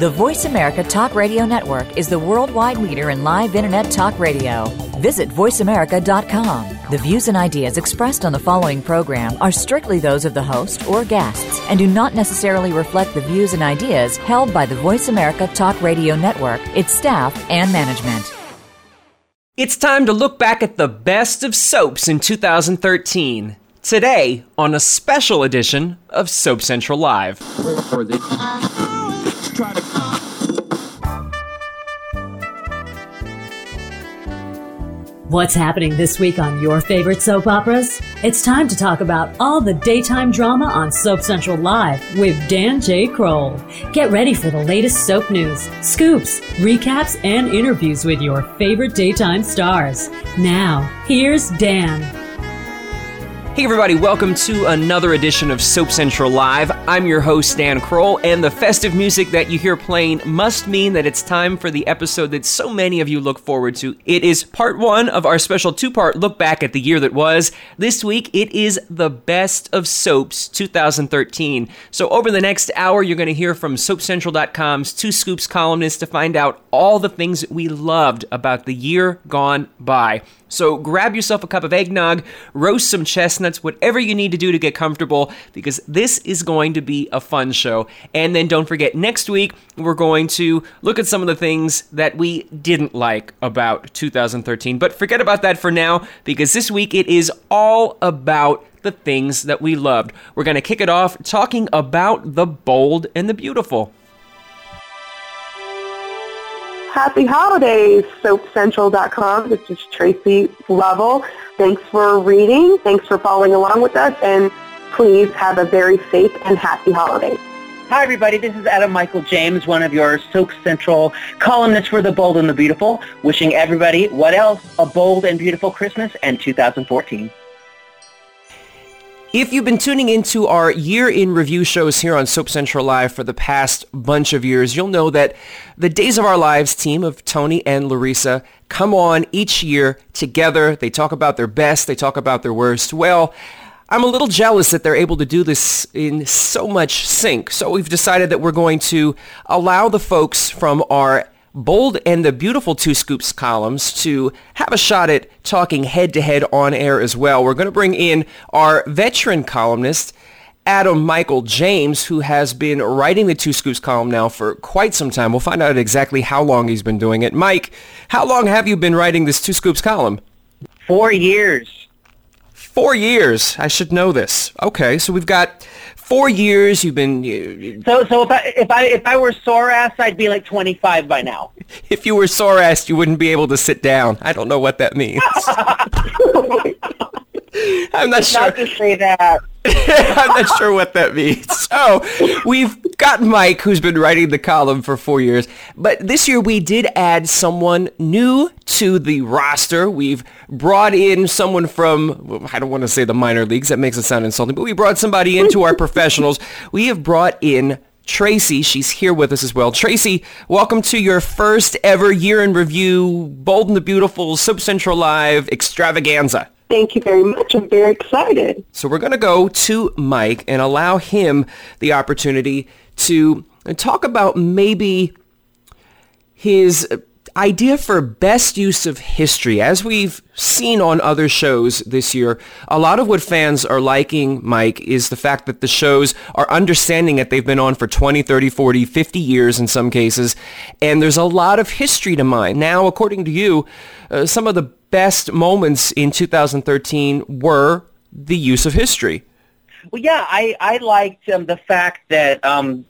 The Voice America Talk Radio Network is the worldwide leader in live Internet talk radio. Visit VoiceAmerica.com. The views and ideas expressed on the following program are strictly those of the host or guests and do not necessarily reflect the views and ideas held by the Voice America Talk Radio Network, its staff, and management. It's time to look back at the best of soaps in 2013. Today, on a special edition of Soap Central Live. What's happening this week on your favorite soap operas? It's time to talk about all the daytime drama on Soap Central Live with Dan J. Kroll. Get ready for the latest soap news, scoops, recaps, and interviews with your favorite daytime stars. Now, here's Dan. Hey, everybody, welcome to another edition of Soap Central Live. I'm your host, Dan Kroll, and the festive music that you hear playing must mean that it's time for the episode that so many of you look forward to. It is part one of our special two part look back at the year that was. This week, it is the best of soaps 2013. So, over the next hour, you're going to hear from SoapCentral.com's Two Scoops columnists to find out all the things we loved about the year gone by. So grab yourself a cup of eggnog, roast some chestnuts, whatever you need to do to get comfortable, because this is going to be a fun show. And then don't forget, next week, we're going to look at some of the things that we didn't like about 2013. But forget about that for now, because this week it is all about the things that we loved. We're going to kick it off talking about the bold and the beautiful. Happy holidays, SoapCentral.com. This is Tracy Lovell. Thanks for reading. Thanks for following along with us. And please have a very safe and happy holiday. Hi, everybody. This is Adam Michael James, one of your Soap Central columnists for The Bold and the Beautiful, wishing everybody, what else, a bold and beautiful Christmas and 2014. If you've been tuning into our year in review shows here on Soap Central Live for the past bunch of years, you'll know that the Days of Our Lives team of Tony and Larissa come on each year together. They talk about their best, they talk about their worst. Well, I'm a little jealous that they're able to do this in so much sync. So we've decided that we're going to allow the folks from our Bold and the Beautiful Two Scoops columns to have a shot at talking head-to-head on air as well. We're going to bring in our veteran columnist, Adam Michael James, who has been writing the Two Scoops column now for quite some time. We'll find out exactly how long he's been doing it. Mike, how long have you been writing this Two Scoops column? Four years. Four years. I should know this. Okay, so we've got four years. You've been. You, So, so if I if I if I were SORAS, I'd be like 25 by now. if you were sore ass, you wouldn't be able to sit down. I don't know what that means. I'm not sure. Not to say that. I'm not sure what that means. So we've got Mike, who's been writing the column for four years, but this year we did add someone new to the roster. We've brought in someone from, I don't want to say the minor leagues. That makes it sound insulting, but we brought somebody into our professionals. We have brought in Tracy. She's here with us as well. Tracy, welcome to your first ever year in review, Bold and the Beautiful, Soap Central Live extravaganza. Thank you very much. I'm very excited. So we're going to go to Mike and allow him the opportunity to talk about maybe his idea for best use of history. As we've seen on other shows this year, a lot of what fans are liking, Mike, is the fact that the shows are understanding that they've been on for 20, 30, 40, 50 years in some cases, and there's a lot of history to mine. Now, according to you, uh, some of the best moments in 2013 were the use of history. Well, yeah, I I liked um, the fact that um,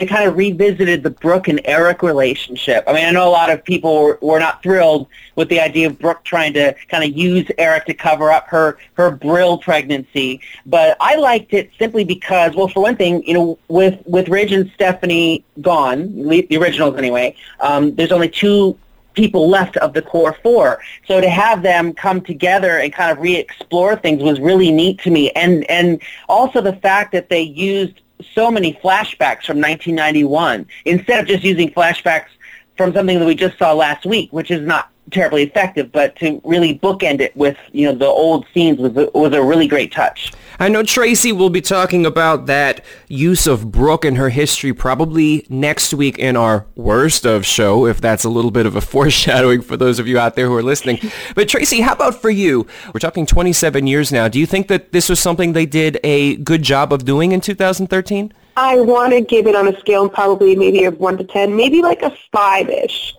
it kind of revisited the Brooke and Eric relationship. I mean, I know a lot of people were, were not thrilled with the idea of Brooke trying to kind of use Eric to cover up her her Brill pregnancy, but I liked it simply because, well, for one thing, you know, with with Ridge and Stephanie gone, the originals anyway, um, there's only two people left of the core four. So to have them come together and kind of re-explore things was really neat to me. And and also the fact that they used so many flashbacks from 1991 instead of just using flashbacks from something that we just saw last week, which is not terribly effective, but to really bookend it with you know the old scenes was a, was a really great touch. I know Tracy will be talking about that use of Brooke and her history probably next week in our worst of show, if that's a little bit of a foreshadowing for those of you out there who are listening. But Tracy, how about for you? We're talking 27 years now. Do you think that this was something they did a good job of doing in 2013? I want to give it on a scale probably maybe of 1 to 10, maybe like a 5-ish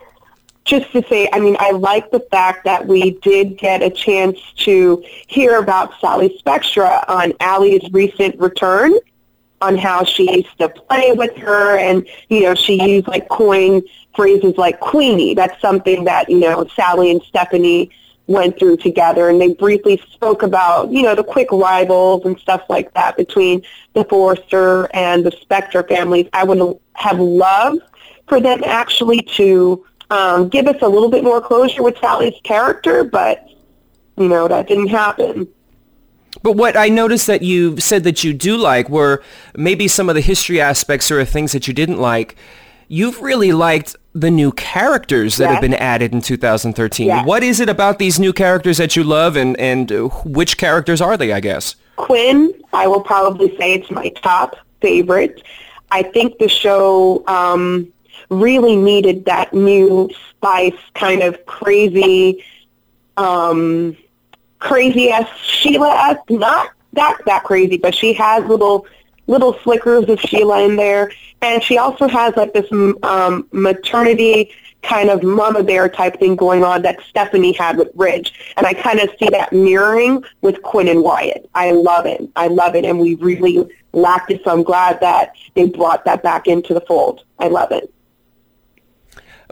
just to say, I mean, I like the fact that we did get a chance to hear about Sally Spectra on Allie's recent return, on how she used to play with her, and you know, she used like coin phrases like Queenie. That's something that you know Sally and Stephanie went through together, and they briefly spoke about you know the quick rivals and stuff like that between the Forrester and the Spectra families. I would have loved for them actually to um, give us a little bit more closure with Sally's character, but you know that didn't happen. But what I noticed that you said that you do like were maybe some of the history aspects or things that you didn't like. You've really liked the new characters that yes. have been added in 2013. Yes. What is it about these new characters that you love, and and which characters are they? I guess Quinn. I will probably say it's my top favorite. I think the show um, really needed that new spice, kind of crazy, um, crazy as Sheila not that that crazy, but she has little little flickers of Sheila in there, and she also has like this um, maternity kind of mama bear type thing going on that Stephanie had with Ridge, and I kind of see that mirroring with Quinn and Wyatt. I love it. I love it, and we really lacked it, so I'm glad that they brought that back into the fold. I love it.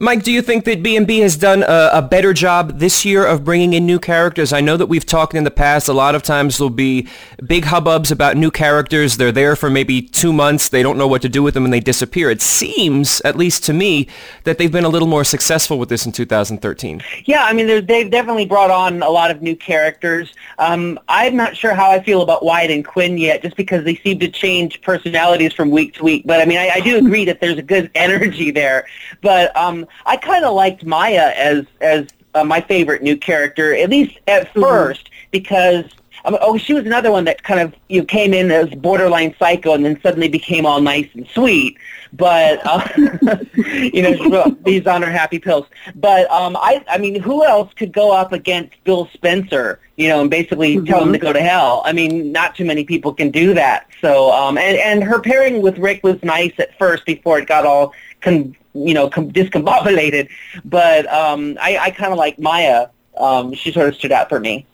Mike, do you think that B&B has done a, a, better job this year of bringing in new characters? I know that we've talked in the past. A lot of times there'll be big hubbubs about new characters. They're there for maybe two months. They don't know what to do with them and they disappear. It seems, at least to me, that they've been a little more successful with this in 2013. Yeah, I mean, they've definitely brought on a lot of new characters. Um, I'm not sure how I feel about Wyatt and Quinn yet, just because they seem to change personalities from week to week. But I mean, I, I do agree that there's a good energy there. But um, I kind of liked Maya as as uh, my favorite new character, at least at mm-hmm. first, because um, oh, she was another one that kind of you know, came in as borderline psycho and then suddenly became all nice and sweet. But uh, you know, these on her happy pills. But um, I, I mean, who else could go up against Bill Spencer? You know, and basically mm-hmm. tell him to go to hell. I mean, not too many people can do that. So, um, and and her pairing with Rick was nice at first before it got all con- you know com- discombobulated. But um, I, I kind of like Maya. Um, she sort of stood out for me.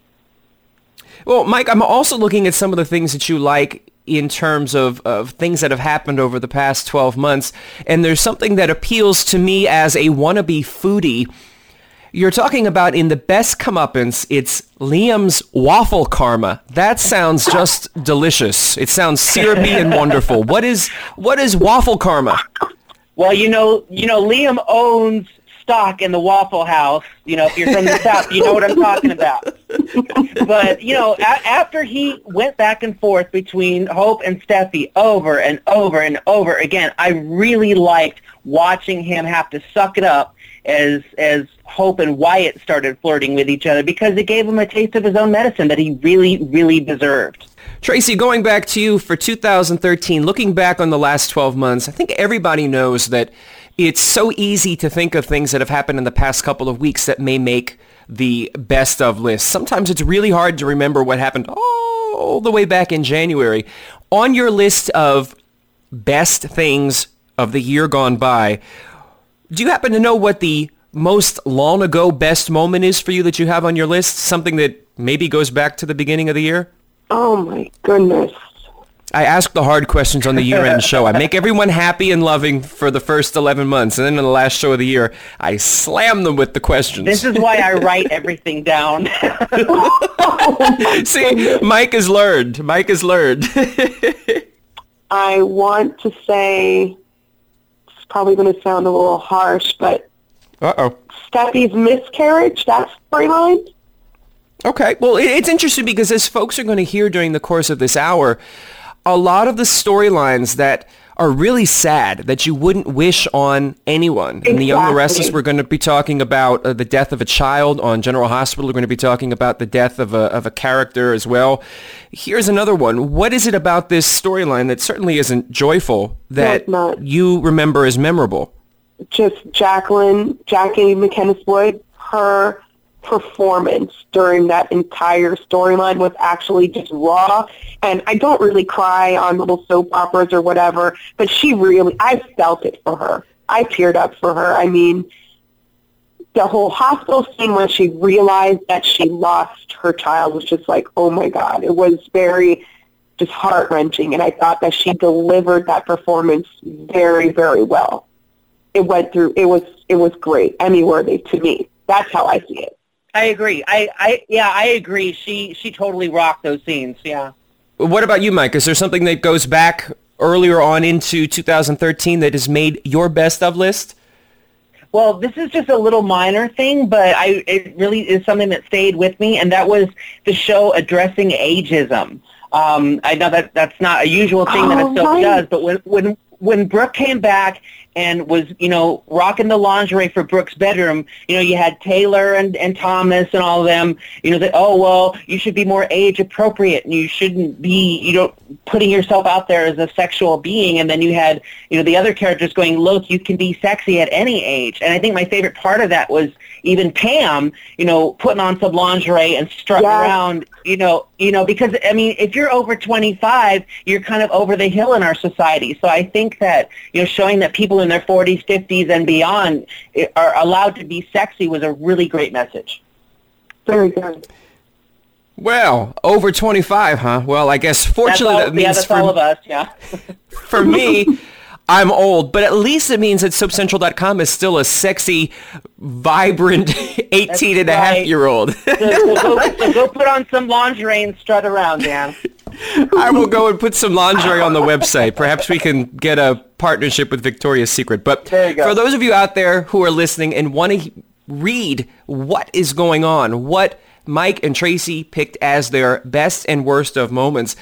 Well, Mike, I'm also looking at some of the things that you like in terms of, of things that have happened over the past 12 months. And there's something that appeals to me as a wannabe foodie. You're talking about in the best comeuppance, it's Liam's waffle karma. That sounds just delicious. It sounds syrupy and wonderful. What is what is waffle karma? Well, you know, you know, Liam owns stock in the Waffle House. You know, if you're from the South, you know what I'm talking about. But you know, a- after he went back and forth between Hope and Steffy over and over and over again, I really liked watching him have to suck it up as as Hope and Wyatt started flirting with each other because it gave him a taste of his own medicine that he really, really deserved. Tracy, going back to you for 2013, looking back on the last 12 months, I think everybody knows that it's so easy to think of things that have happened in the past couple of weeks that may make the best of list. Sometimes it's really hard to remember what happened all the way back in January. On your list of best things of the year gone by, do you happen to know what the most long ago best moment is for you that you have on your list? Something that maybe goes back to the beginning of the year? Oh my goodness. I ask the hard questions on the year-end show. I make everyone happy and loving for the first 11 months, and then in the last show of the year, I slam them with the questions. This is why I write everything down. See, Mike has learned. Mike has learned. I want to say, it's probably going to sound a little harsh, but Uh-oh. Steffy's miscarriage, that storyline, Okay. Well, it's interesting because as folks are going to hear during the course of this hour, a lot of the storylines that are really sad that you wouldn't wish on anyone. In The Young and the Restless, we're going to be talking about uh, the death of a child. On General Hospital, we're going to be talking about the death of a, of a character as well. Here's another one. What is it about this storyline that certainly isn't joyful that you remember as memorable? Just Jacqueline, Jackie MacInnes Wood, her performance during that entire storyline was actually just raw. And I don't really cry on little soap operas or whatever, but she really, I felt it for her. I teared up for her. I mean, the whole hospital scene when she realized that she lost her child was just like, oh my God. It was very just heart wrenching. And I thought that she delivered that performance very, very well. It went through, it was, it was great, Emmy worthy to me. That's how I see it. I agree. I, I yeah, I agree. She she totally rocked those scenes. Yeah. What about you, Mike? Is there something that goes back earlier on into 2013 that has made your best of list? Well, this is just a little minor thing, but I it really is something that stayed with me, and that was the show addressing ageism. Um, I know that that's not a usual thing oh, that a soap right. does, but when when when Brooke came back and was, you know, rocking the lingerie for Brooke's bedroom, you know, you had Taylor and, and Thomas and all of them, you know, that, oh, well, you should be more age appropriate and you shouldn't be, you know, putting yourself out there as a sexual being. And then you had, you know, the other characters going, look, you can be sexy at any age. And I think my favorite part of that was even Pam, you know, putting on some lingerie and strutting yes. around, you know, you know, because I mean, if you're over 25, you're kind of over the hill in our society. So I think that, you know, showing that people in their 40s, 50s, and beyond are allowed to be sexy was a really great message. Very good. Well, over 25, huh? Well, I guess fortunately all, that means yeah, that's for, all of us, yeah. for me, I'm old, but at least it means that SoapCentral.com is still a sexy, vibrant 18 That's and a half year old. so, so, go, so go put on some lingerie and strut around, Dan. I will go and put some lingerie on the website. Perhaps we can get a partnership with Victoria's Secret. But for those of you out there who are listening and want to read what is going on, what Mike and Tracy picked as their best and worst of moments,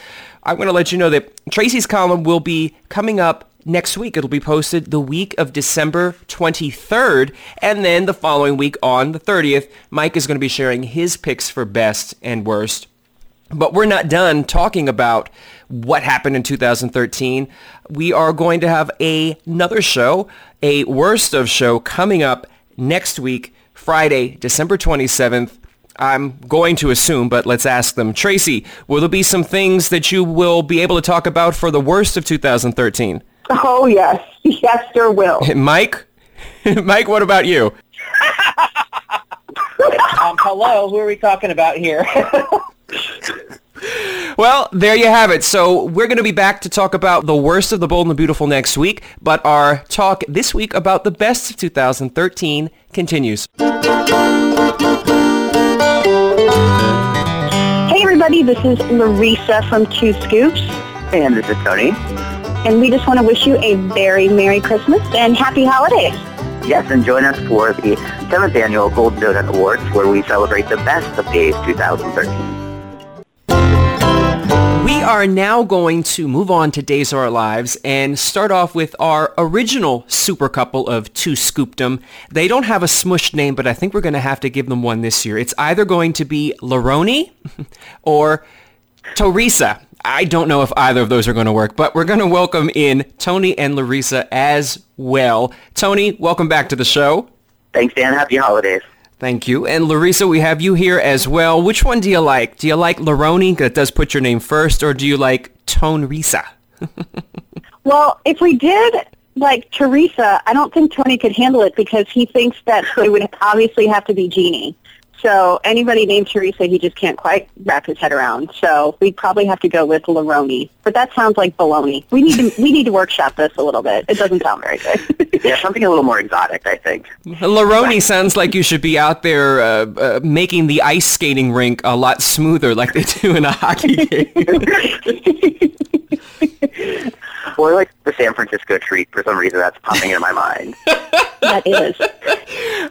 I'm going to let you know that Tracy's column will be coming up next week. It'll be posted the week of December 23rd. And then the following week on the 30th, Mike is going to be sharing his picks for best and worst. But we're not done talking about what happened in 2013. We are going to have a, another show, a worst of show coming up next week, Friday, December 27th. I'm going to assume, but let's ask them. Tracy, will there be some things that you will be able to talk about for the worst of 2013? Oh, yes. Yes, there will. Mike? Mike, what about you? um, hello, who are we talking about here? well, there you have it. So we're going to be back to talk about the worst of the bold and the beautiful next week, but our talk this week about the best of 2013 continues. Hey everybody, this is Larissa from Two Scoops. And this is Tony and we just want to wish you a very Merry Christmas and Happy Holidays. Yes, and join us for the 7th Annual Golden Donut Awards, where we celebrate the best of Days 2013. We are now going to move on to Days of Our Lives and start off with our original super couple of Two Scoopdom. They don't have a smushed name, but I think we're going to have to give them one this year. It's either going to be Laroni or Teresa. I don't know if either of those are going to work, but we're going to welcome in Tony and Larissa as well. Tony, welcome back to the show. Thanks, Dan. Happy holidays. Thank you. And Larissa, we have you here as well. Which one do you like? Do you like Laroni, that does put your name first, or do you like Tone Risa? well, if we did like Teresa, I don't think Tony could handle it because he thinks that it would obviously have to be Jeannie. So anybody named Teresa, he just can't quite wrap his head around. So we'd probably have to go with Laroni. But that sounds like baloney. We need to we need to workshop this a little bit. It doesn't sound very good. yeah, something a little more exotic, I think. Laroni sounds like you should be out there uh, uh, making the ice skating rink a lot smoother, like they do in a hockey game. or like the San Francisco treat. For some reason, that's popping in my mind. that is.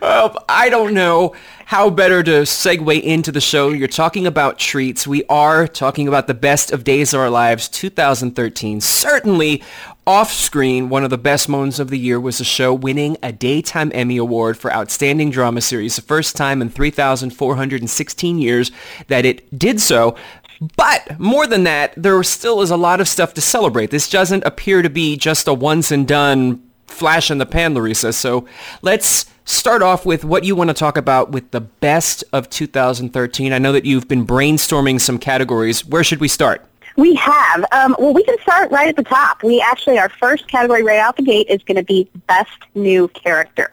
well, I don't know how better to segue into the show. You're talking about treats. We are talking about the best of Days of Our Lives 2013. Certainly off screen, one of the best moments of the year was the show winning a Daytime Emmy Award for Outstanding Drama Series, the first time in 3,416 years that it did so. But more than that, there still is a lot of stuff to celebrate. This doesn't appear to be just a once and done flash in the pan, Larissa. So let's start off with what you want to talk about with the best of 2013. I know that you've been brainstorming some categories. Where should we start? We have. Um, well, we can start right at the top. We actually, our first category right out the gate is going to be Best New Character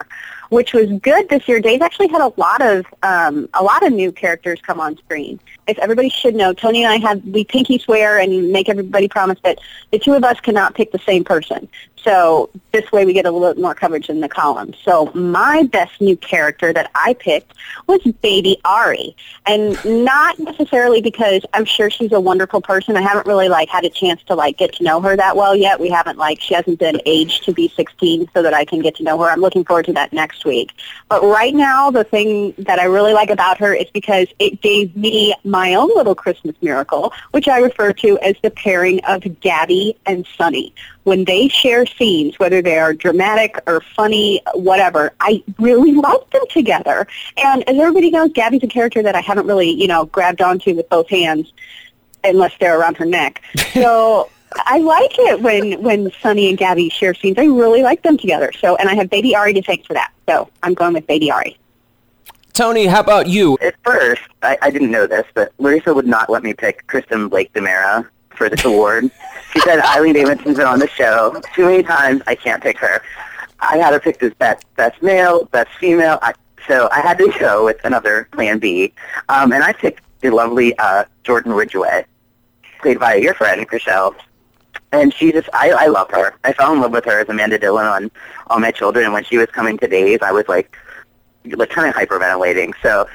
which was good this year. Days actually had a lot of um, a lot of new characters come on screen. If everybody should know, Tony and I have we pinky swear and make everybody promise that the two of us cannot pick the same person. So this way we get a little bit more coverage in the column. So my best new character that I picked was Baby Ari. And not necessarily because I'm sure she's a wonderful person. I haven't really like had a chance to like get to know her that well yet. We haven't like she hasn't been aged to be 16 so that I can get to know her. I'm looking forward to that next week. But right now, the thing that I really like about her is because it gave me my own little Christmas miracle, which I refer to as the pairing of Gabby and Sonny. When they share scenes, whether they are dramatic or funny, whatever, I really like them together. And as everybody knows, Gabby's a character that I haven't really, you know, grabbed onto with both hands unless they're around her neck. So I like it when when Sonny and Gabby share scenes. I really like them together. So, and I have Baby Ari to thank for that. So, I'm going with Baby Ari. Tony, how about you? At first, I, I didn't know this, but Larissa would not let me pick Kristen Blake DiMera for this award. she said Eileen Davidson's been on the show too many times. I can't pick her. I had her picked as best best male, best female. I, so I had to go with another Plan B, um, and I picked the lovely uh, Jordan Ridgway, played by your friend Chrishell and she just I, I love her. I fell in love with her as Amanda Dillon on All My Children and when she was coming to days I was like like kind of hyperventilating. So,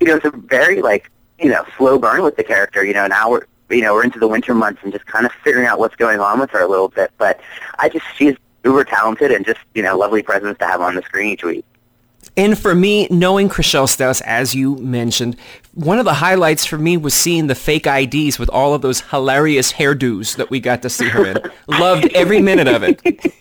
you know, it's a very like, you know, slow burn with the character. You know, now we're you know, we're into the winter months and just kind of figuring out what's going on with her a little bit. But I just she's uber talented and just, you know, lovely presence to have on the screen each week. And for me, knowing Stause, as you mentioned, one of the highlights for me was seeing the fake IDs with all of those hilarious hairdos that we got to see her in. Loved every minute of it.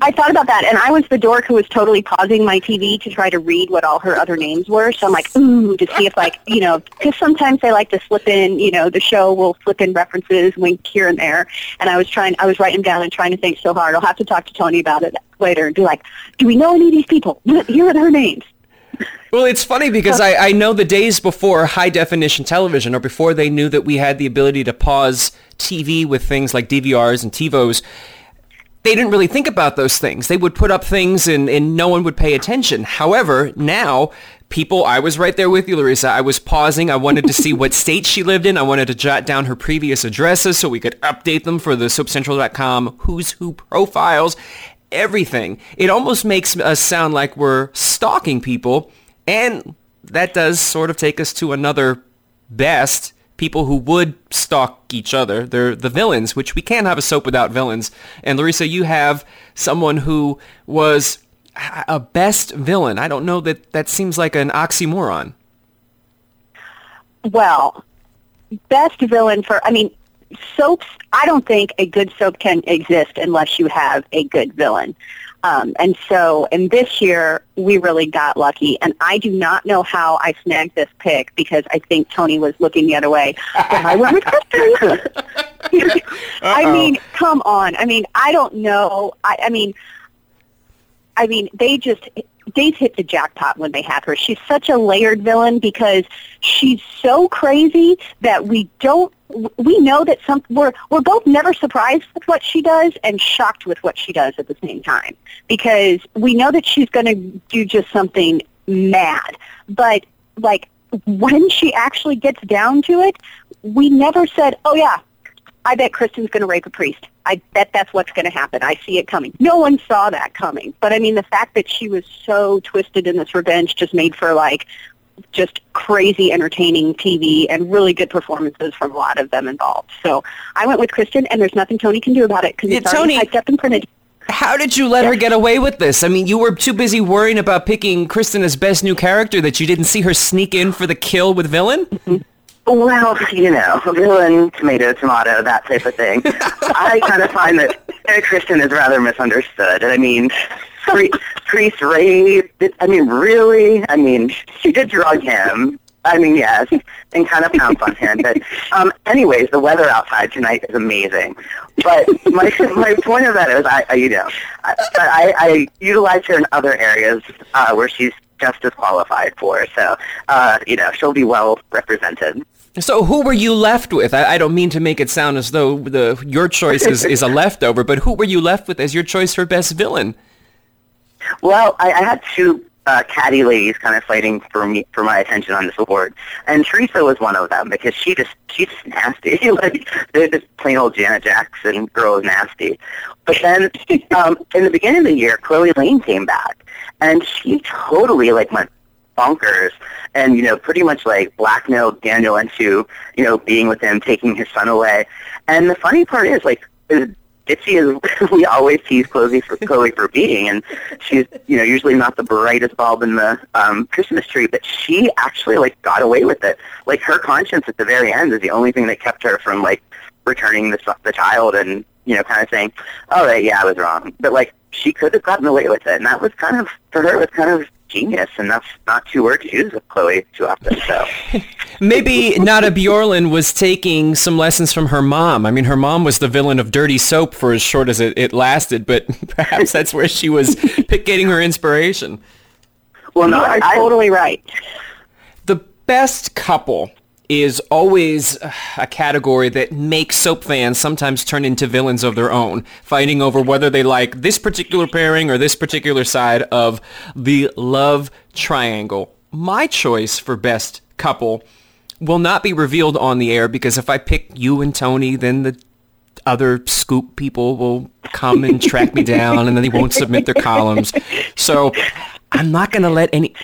I thought about that, and I was the dork who was totally pausing my TV to try to read what all her other names were. So I'm like, ooh, to see if like, you know, because sometimes they like to slip in, you know, the show will slip in references, wink here and there. And I was trying, I was writing down and trying to think so hard. I'll have to talk to Tony about it later and be like, do we know any of these people? Here are their names. Well, it's funny because I, I know the days before high definition television or before they knew that we had the ability to pause TV with things like DVRs and TiVos, they didn't really think about those things. They would put up things and, and no one would pay attention. However, now people, I was right there with you, Larissa. I was pausing. I wanted to see what state she lived in. I wanted to jot down her previous addresses so we could update them for the soapcentral.com who's who profiles everything. It almost makes us sound like we're stalking people, and that does sort of take us to another best people who would stalk each other. They're the villains, which we can't have a soap without villains. And Larissa, you have someone who was a best villain. I don't know that that seems like an oxymoron. Well, best villain for, I mean, soaps, I don't think a good soap can exist unless you have a good villain. Um, and so, and this year we really got lucky. And I do not know how I snagged this pick because I think Tony was looking the other way. But I went with Kristen. I mean, come on. I mean, I don't know. I, I mean, I mean, they just they've hit the jackpot when they have her. She's such a layered villain because she's so crazy that we don't we know that some we're we're both never surprised with what she does and shocked with what she does at the same time because we know that she's going to do just something mad but like when she actually gets down to it we never said oh yeah I bet Kristen's going to rape a priest. I bet that's what's going to happen. I see it coming. No one saw that coming. But I mean, the fact that she was so twisted in this revenge just made for like just crazy entertaining TV and really good performances from a lot of them involved. So I went with Kristen, and there's nothing Tony can do about it because it's Tony, typed up and printed. How did you let her get away with this? I mean, you were too busy worrying about picking Kristen as best new character that you didn't see her sneak in for the kill with villain? Mm-hmm. Well, you know, villain, tomato, tomato, that type of thing. I kind of find that Kristen is rather misunderstood. I mean, priest rape. I mean, really? I mean, she did drug him. I mean, yes, and kind of pounce on him. But, um, anyways, the weather outside tonight is amazing. But my my point of that is, I, I you know, I, I, I utilize her in other areas uh, where she's just as qualified for. So, uh, you know, she'll be well represented. So who were you left with? I, I, don't mean to make it sound as though the your choice is, is a leftover, but who were you left with as your choice for best villain? Well, I, I had two uh, catty ladies kind of fighting for me for my attention on this award, and Theresa was one of them because she just she's just nasty. like this plain old Janet Jackson girl is nasty. But then um, in the beginning of the year, Chloe Lane came back, and she totally like went bonkers and you know pretty much like blackmailed Daniel into you know being with him, taking his son away. And the funny part is like Itchy is we always tease Chloe for Chloe for being, and she's you know usually not the brightest bulb in the um, Christmas tree, but she actually like got away with it. Like her conscience at the very end is the only thing that kept her from like returning the the child and you know kind of saying, oh yeah, I was wrong, but like she could have gotten away with it, and that was kind of for her it was kind of genius, and that's not two words used with Chloe too often. So maybe Nadia Bjorlin was taking some lessons from her mom. I mean, her mom was the villain of Dirty Soap for as short as it, it lasted, but perhaps that's where she was getting her inspiration. Well, no, you are I, totally right. The best couple is always a category that makes soap fans sometimes turn into villains of their own, fighting over whether they like this particular pairing or this particular side of the love triangle. My choice for best couple will not be revealed on the air because if I pick you and Tony, then the other scoop people will come and track me down and then they won't submit their columns. So I'm not going to let any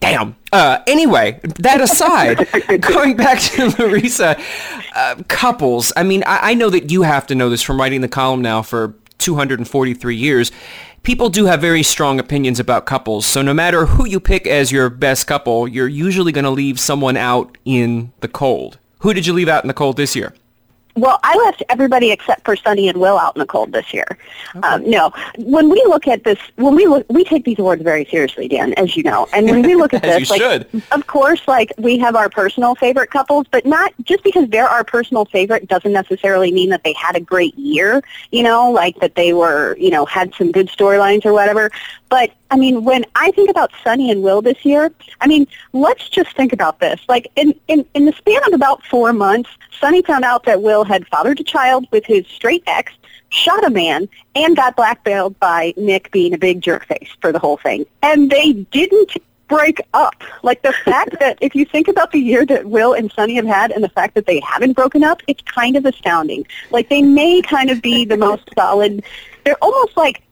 Damn. Uh, anyway, that aside, going back to Larissa, uh, couples. I mean, I, I know that you have to know this from writing the column now for 243 years. People do have very strong opinions about couples. So no matter who you pick as your best couple, you're usually going to leave someone out in the cold. Who did you leave out in the cold this year? Well, I left everybody except for Sonny and Will out in the cold this year. Okay. Um, no, when we look at this, when we look, we take these awards very seriously, Dan, as you know. And when we look at this, like, should. of course, like we have our personal favorite couples, but not just because they're our personal favorite doesn't necessarily mean that they had a great year. You know, like that they were, you know, had some good storylines or whatever. But I mean, when I think about Sonny and Will this year, I mean, let's just think about this. Like in, in, in the span of about four months, Sonny found out that Will had fathered a child with his straight ex, shot a man, and got blackmailed by Nick being a big jerk face for the whole thing. And they didn't break up. Like the fact that if you think about the year that Will and Sonny have had and the fact that they haven't broken up, it's kind of astounding. Like they may kind of be the most solid. They're almost like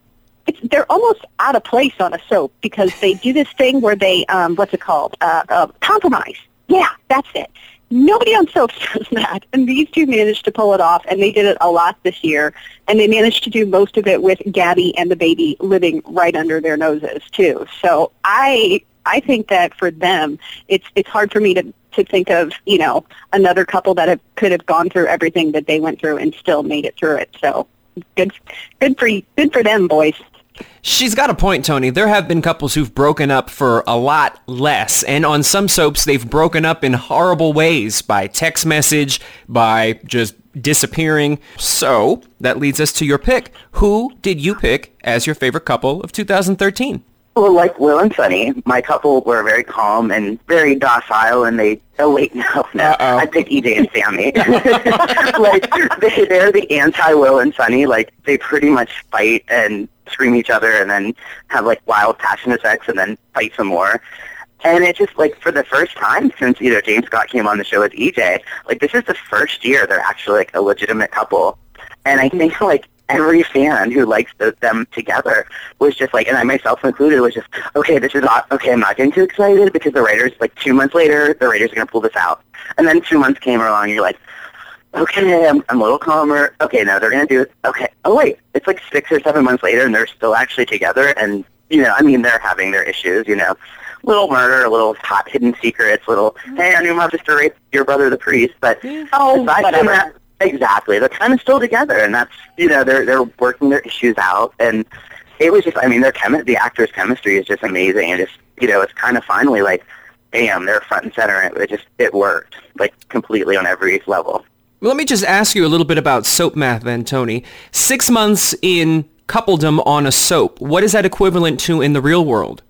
it's, they're almost out of place on a soap because they do this thing where they, um, what's it called? Uh, uh, compromise. Yeah, that's it. Nobody on soaps does that, and these two managed to pull it off, and they did it a lot this year, and they managed to do most of it with Gabby and the baby living right under their noses too. So I, I think that for them, it's it's hard for me to to think of you know another couple that have, could have gone through everything that they went through and still made it through it. So good, good for good for them, boys. She's got a point, Tony. There have been couples who've broken up for a lot less, and on some soaps, they've broken up in horrible ways by text message, by just disappearing. So that leads us to your pick. Who did you pick as your favorite couple of 2013? Well, like Will and Sonny, my couple were very calm and very docile, and they. Oh wait, no, no. Uh-oh. I picked EJ and Sammy. like they, they're the anti-Will and Sonny. Like they pretty much fight and scream each other, and then have like wild passionate sex, and then fight some more. And it's just like for the first time since you know James Scott came on the show with EJ, like this is the first year they're actually like a legitimate couple. And I think like every fan who likes the, them together was just like, and I myself included, was just, okay, this is not, okay, I'm not getting too excited because the writers, like two months later, the writers are going to pull this out. And then two months came along and you're like, okay, I'm, I'm a little calmer. Okay, now they're going to do it. Okay, oh wait, it's like six or seven months later and they're still actually together and, you know, I mean, they're having their issues, you know. Little murder, little hot hidden secrets, little, mm-hmm. hey, I knew my sister raped your brother, the priest, but Oh, aside from that, exactly, they're kind of still together and that's, you know, they're, they're working their issues out and it was just, I mean, their chemi- the actors' chemistry is just amazing and just, you know, it's kind of finally like, bam, they're front and center and it just, it worked, like, completely on every level. Let me just ask you a little bit about soap math then, Tony. Six months in coupledom on a soap. What is that equivalent to in the real world?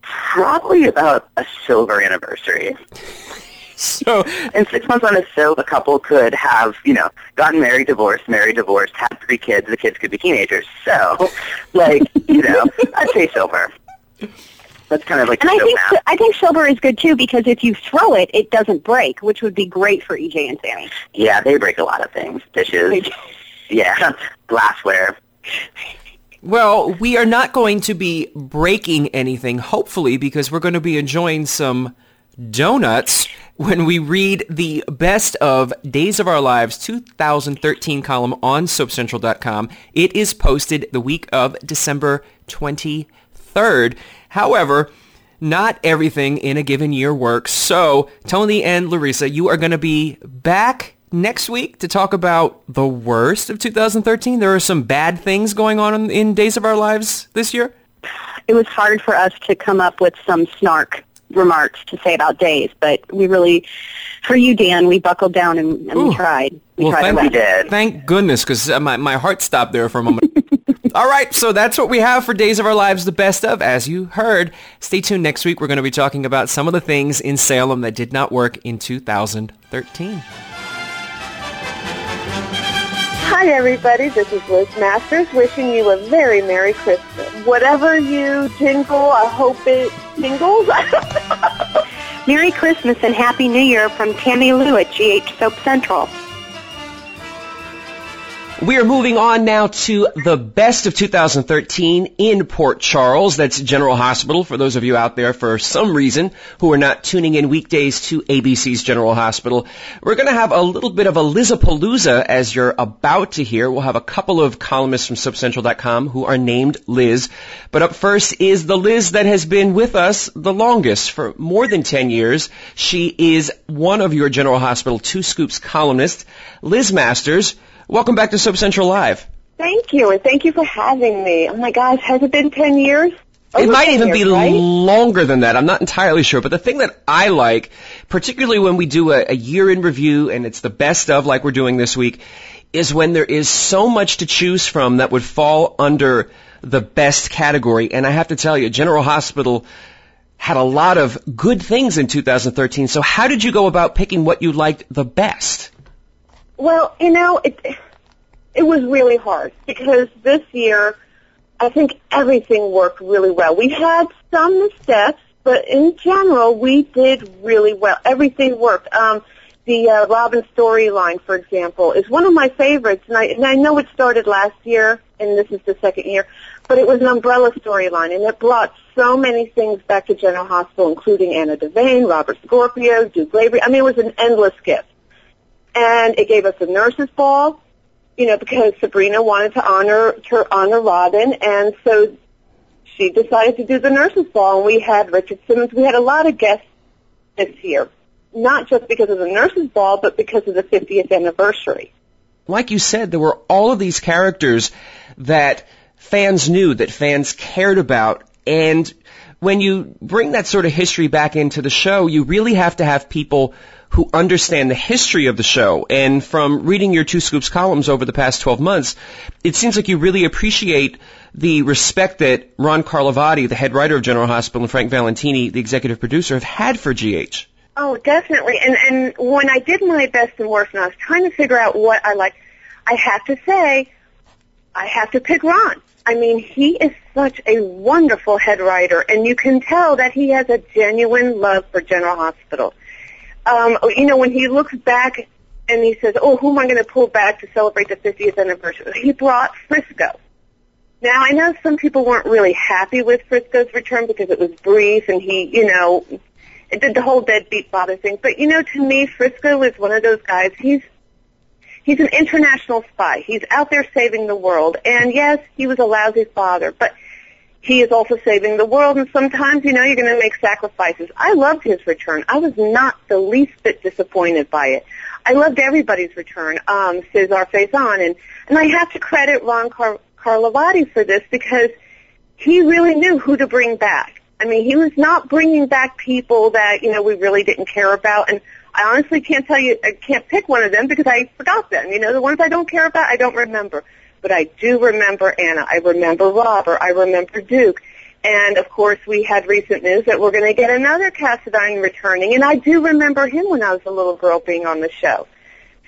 Probably about a silver anniversary. So, In six months on a soap, a couple could have, you know, gotten married, divorced, married, divorced, had three kids. The kids could be teenagers. So, like, you know, I'd say silver. That's kind of like And the I think math. I think silver is good too because if you throw it, it doesn't break, which would be great for EJ and Sammy. Yeah, they break a lot of things. Dishes. Yeah, glassware. well, we are not going to be breaking anything, hopefully, because we're going to be enjoying some donuts when we read the best of Days of Our Lives 2013 column on SoapCentral.com. It is posted the week of December 23rd. However, not everything in a given year works. So, Tony and Larissa, you are going to be back next week to talk about the worst of 2013. There are some bad things going on in, in Days of Our Lives this year. It was hard for us to come up with some snark remarks to say about days, but we really, for you, Dan, we buckled down and, and we tried. We Well, tried thank our We did. Thank goodness, because my, my heart stopped there for a moment. All right, so that's what we have for Days of Our Lives, the best of. As you heard, stay tuned next week. We're going to be talking about some of the things in Salem that did not work in 2013. Hi, everybody. This is Liz Masters wishing you a very Merry Christmas. Whatever you jingle, I hope it jingles. Merry Christmas and Happy New Year from Tammy Lou at GH Soap Central. We are moving on now to the best of 2013 in Port Charles. That's General Hospital for those of you out there for some reason who are not tuning in weekdays to ABC's General Hospital. We're going to have a little bit of a Lizapalooza as you're about to hear. We'll have a couple of columnists from soapcentral.com who are named Liz. But up first is the Liz that has been with us the longest for more than 10 years. She is one of your General Hospital Two Scoops columnists, Liz Masters. Welcome back to Soap Central Live. thank you, and thank you for having me. Oh my gosh, has it been 10 years? It might even years, be right? longer than that. I'm not entirely sure. But the thing that I like, particularly when we do a, a year in review and it's the best of like we're doing this week, is when there is so much to choose from that would fall under the best category. And I have to tell you, General Hospital had a lot of good things in 2013. So how did you go about picking what you liked the best? Well, you know, it it was really hard because this year I think everything worked really well. We had some missteps, but in general we did really well. Everything worked. Um, the uh, Robin storyline, for example, is one of my favorites, and I, and I know it started last year, and this is the second year, but it was an umbrella storyline, and it brought so many things back to General Hospital, including Anna Devane, Robert Scorpio, Duke Lavery. I mean, it was an endless gift and it gave us a nurses ball, you know, because Sabrina wanted to honor to honor Robin, and so she decided to do the nurses ball, and we had Richard Simmons. We had a lot of guests this year, not just because of the nurses ball, but because of the 50th anniversary. like you said, there were all of these characters that fans knew, that fans cared about, and when you bring that sort of history back into the show, you really have to have people who understand the history of the show. And from reading your Two Scoops columns over the past 12 months, it seems like you really appreciate the respect that Ron Carlivati, the head writer of General Hospital, and Frank Valentini, the executive producer, have had for GH. Oh, definitely. And and when I did my best and worst, and I was trying to figure out what I liked, I have to say, I have to pick Ron. I mean, he is such a wonderful head writer, and you can tell that he has a genuine love for General Hospital. Um, you know, when he looks back and he says, "Oh, who am I going to pull back to celebrate the 50th anniversary?" He brought Frisco. Now, I know some people weren't really happy with Frisco's return because it was brief and he, you know, it did the whole deadbeat father thing. But you know, to me, Frisco is one of those guys. He's he's an international spy. He's out there saving the world. And yes, he was a lousy father, but he is also saving the world. And sometimes, you know, you're going to make sacrifices. I loved his return. I was not the least bit disappointed by it. I loved everybody's return, um, Cesar Faison. And, and I have to credit Ron Car- Carlivati for this because he really knew who to bring back. I mean, he was not bringing back people that, you know, we really didn't care about. And I honestly can't tell you, I can't pick one of them because I forgot them. You know, the ones I don't care about, I don't remember. But I do remember Anna. I remember Robert. I remember Duke. And of course, we had recent news that we're going to get another Cassadine returning. And I do remember him when I was a little girl being on the show.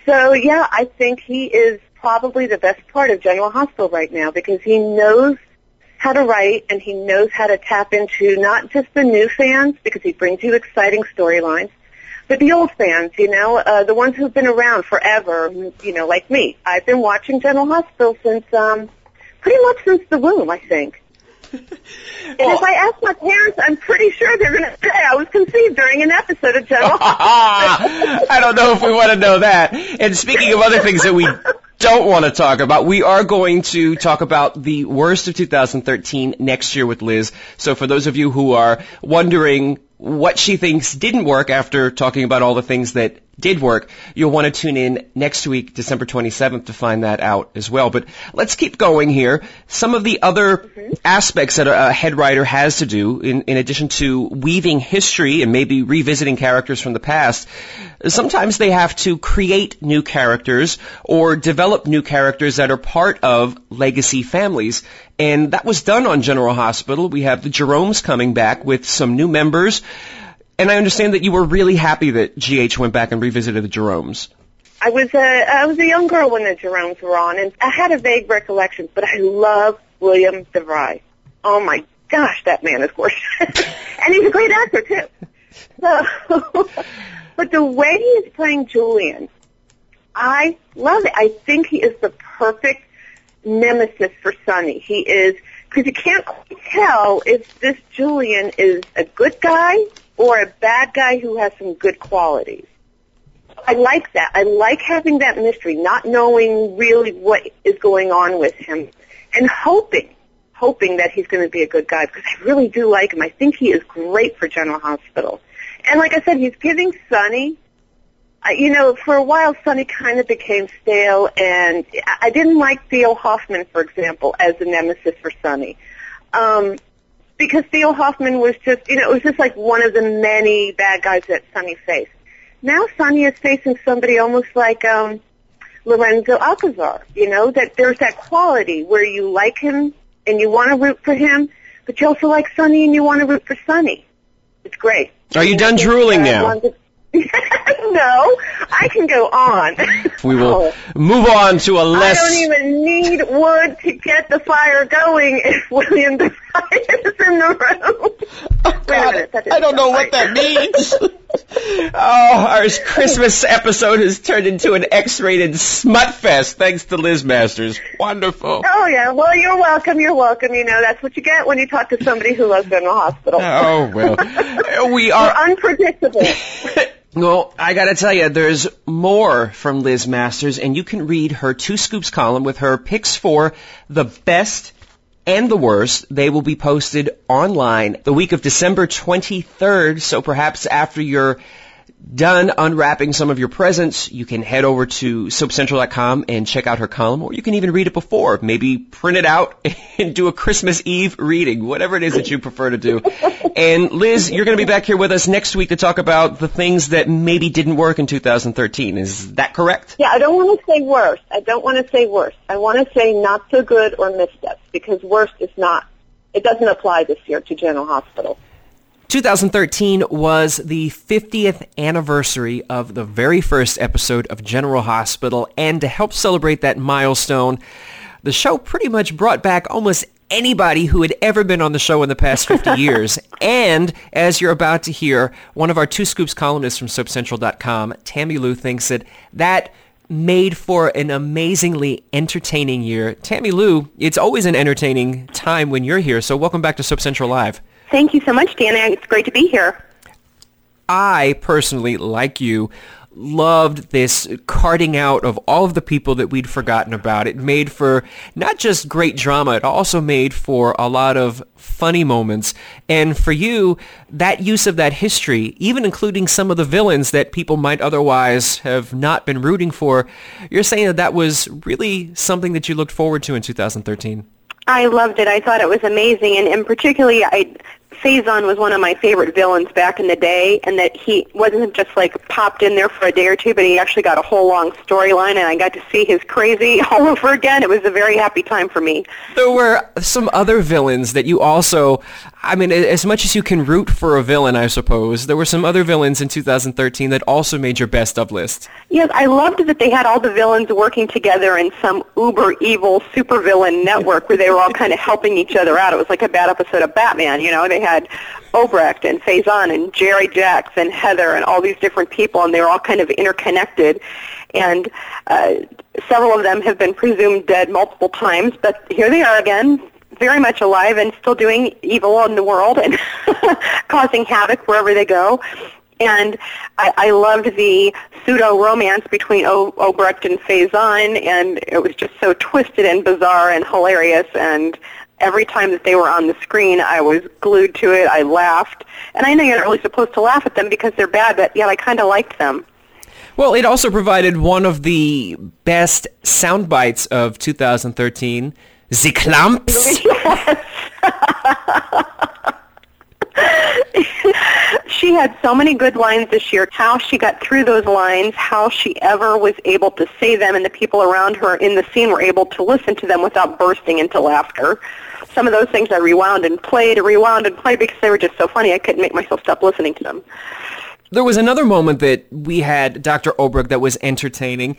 So yeah, I think he is probably the best part of General Hospital right now because he knows how to write and he knows how to tap into not just the new fans because he brings you exciting storylines, but the old fans, you know, uh, the ones who've been around forever, you know, like me. I've been watching General Hospital since, um, pretty much since the womb, I think. and if I ask my parents, I'm pretty sure they're going to say I was conceived during an episode of General Hospital. I don't know if we want to know that. And speaking of other things that we don't want to talk about. We are going to talk about the worst of 2013 next year with Liz. So for those of you who are wondering what she thinks didn't work after talking about all the things that did work, you'll want to tune in next week, December 27th, to find that out as well. But let's keep going here. Some of the other mm-hmm. aspects that a head writer has to do, in, in addition to weaving history and maybe revisiting characters from the past, sometimes they have to create new characters or develop new characters that are part of legacy families. And that was done on General Hospital. We have the Jeromes coming back with some new members. And I understand that you were really happy that GH went back and revisited the Jeromes. I was a I was a young girl when the Jeromes were on, and I had a vague recollection. But I love William DeVry. Oh my gosh, that man is gorgeous, and he's a great actor too. So, but the way he is playing Julian, I love it. I think he is the perfect nemesis for Sonny. He is because you can't quite tell if this Julian is a good guy or a bad guy who has some good qualities. I like that. I like having that mystery, not knowing really what is going on with him, and hoping, hoping that he's going to be a good guy because I really do like him. I think he is great for General Hospital. And like I said, he's giving Sonny, you know, for a while Sonny kind of became stale, and I didn't like Theo Hoffman, for example, as a nemesis for Sonny. Um, because Theo Hoffman was just, you know, it was just like one of the many bad guys that Sonny faced. Now Sonny is facing somebody almost like um, Lorenzo Alcazar, you know, that there's that quality where you like him and you want to root for him, but you also like Sonny and you want to root for Sonny. It's great. Are you done drooling now? no, I can go on. We will oh. move on to a less. I don't even need wood to get the fire going if William the is in the room. Oh, God, minute, I don't know what that means. oh, our Christmas episode has turned into an X-rated smut fest thanks to Liz Masters. Wonderful. Oh yeah, well you're welcome. You're welcome. You know that's what you get when you talk to somebody who loves General Hospital. Oh well, we are You're unpredictable. Well, I gotta tell you, there's more from Liz Masters, and you can read her Two Scoops column with her picks for the best and the worst. They will be posted online the week of December 23rd, so perhaps after your done unwrapping some of your presents, you can head over to soapcentral.com and check out her column, or you can even read it before. Maybe print it out and do a Christmas Eve reading, whatever it is that you prefer to do. And Liz, you're going to be back here with us next week to talk about the things that maybe didn't work in 2013. Is that correct? Yeah, I don't want to say worse. I don't want to say worse. I want to say not so good or missteps because worst is not, it doesn't apply this year to General Hospital. 2013 was the 50th anniversary of the very first episode of General Hospital, and to help celebrate that milestone, the show pretty much brought back almost anybody who had ever been on the show in the past 50 years. And as you're about to hear, one of our Two Scoops columnists from SoapCentral.com, Tammy Lou, thinks that that made for an amazingly entertaining year. Tammy Lou, it's always an entertaining time when you're here, so welcome back to Soap Central Live. Thank you so much, Dana. It's great to be here. I personally, like you, loved this carting out of all of the people that we'd forgotten about. It made for not just great drama, it also made for a lot of funny moments. And for you, that use of that history, even including some of the villains that people might otherwise have not been rooting for, you're saying that that was really something that you looked forward to in 2013. I loved it. I thought it was amazing, and, and particularly, I Faison was one of my favorite villains back in the day, and that he wasn't just like popped in there for a day or two, but he actually got a whole long storyline, and I got to see his crazy all over again. It was a very happy time for me. There were some other villains that you also, I mean, as much as you can root for a villain, I suppose, there were some other villains in 2013 that also made your best of list. Yes, I loved that they had all the villains working together in some uber evil supervillain network where they were all kind of helping each other out. It was like a bad episode of Batman, you know. They had Obrecht and Faison and Jerry Jacks and Heather and all these different people, and they were all kind of interconnected. And uh, several of them have been presumed dead multiple times, but here they are again, very much alive and still doing evil in the world and causing havoc wherever they go. And I, I loved the pseudo romance between o- Obrecht and Faison, and it was just so twisted and bizarre and hilarious. And every time that they were on the screen, I was glued to it. I laughed, and I know you're not really supposed to laugh at them because they're bad, but yet I kind of liked them. Well, it also provided one of the best sound bites of 2013. The Clamps. she had so many good lines this year. How she got through those lines, how she ever was able to say them, and the people around her in the scene were able to listen to them without bursting into laughter. Some of those things I rewound and played, rewound and played because they were just so funny. I couldn't make myself stop listening to them. There was another moment that we had Dr. Obrecht that was entertaining,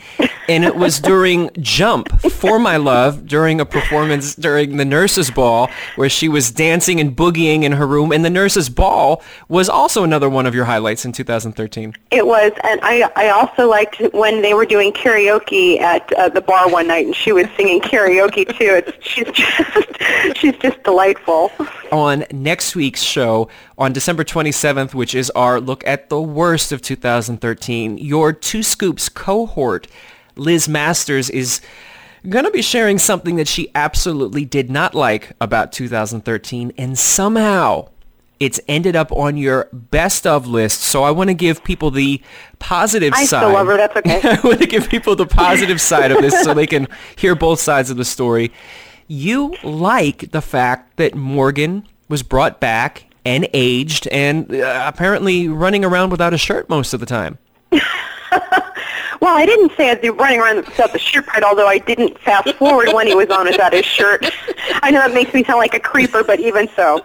and it was during Jump for My Love during a performance during the nurses' ball where she was dancing and boogieing in her room, and the nurses' ball was also another one of your highlights in 2013. It was, and I I also liked when they were doing karaoke at uh, the bar one night, and she was singing karaoke too. It's, she's just she's just delightful. On next week's show, on December 27th, which is our look at the worst of 2013, your Two Scoops cohort, Liz Masters, is going to be sharing something that she absolutely did not like about 2013, and somehow it's ended up on your best of list. So I want to give people the positive I side. still love her. That's okay. I want to give people the positive side of this so they can hear both sides of the story. You like the fact that Morgan was brought back and aged and uh, apparently running around without a shirt most of the time. Well, I didn't say I'd be running around without the shirt part, although I didn't fast forward when he was on without his shirt. I know that makes me sound like a creeper, but even so.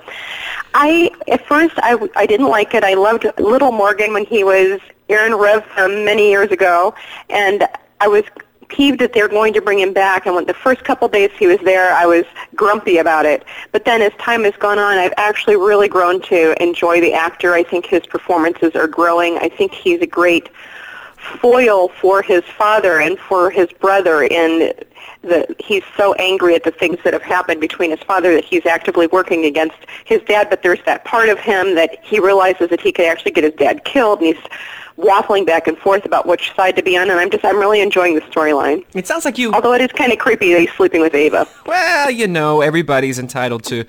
I, at first, I, I didn't like it. I loved Little Morgan when he was Aaron Refvem many years ago, and I was peeved that they were going to bring him back. And when the first couple days he was there, I was grumpy about it. But then as time has gone on, I've actually really grown to enjoy the actor. I think his performances are growing. I think he's a great foil for his father and for his brother in the he's so angry at the things that have happened between his father that he's actively working against his dad but there's that part of him that he realizes that he could actually get his dad killed and he's waffling back and forth about which side to be on and I'm just I'm really enjoying the storyline. It sounds like you Although it is kind of creepy that he's sleeping with Ava. Well, you know, everybody's entitled to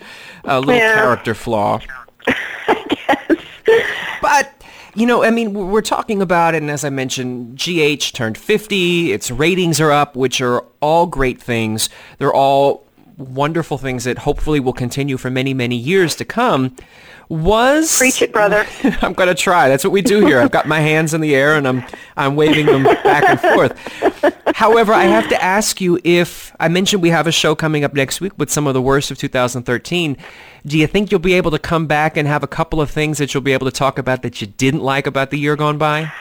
a little Yeah. character flaw. But you know, I mean, we're talking about and as I mentioned, GH turned 50. Its ratings are up, which are all great things. They're all wonderful things that hopefully will continue for many, many years to come. Was Preach it, brother. I'm going to try. That's what we do here. I've got my hands in the air and I'm I'm waving them back and forth. However, I have to ask you if I mentioned we have a show coming up next week with some of the worst of 2013. Do you think you'll be able to come back and have a couple of things that you'll be able to talk about that you didn't like about the year gone by?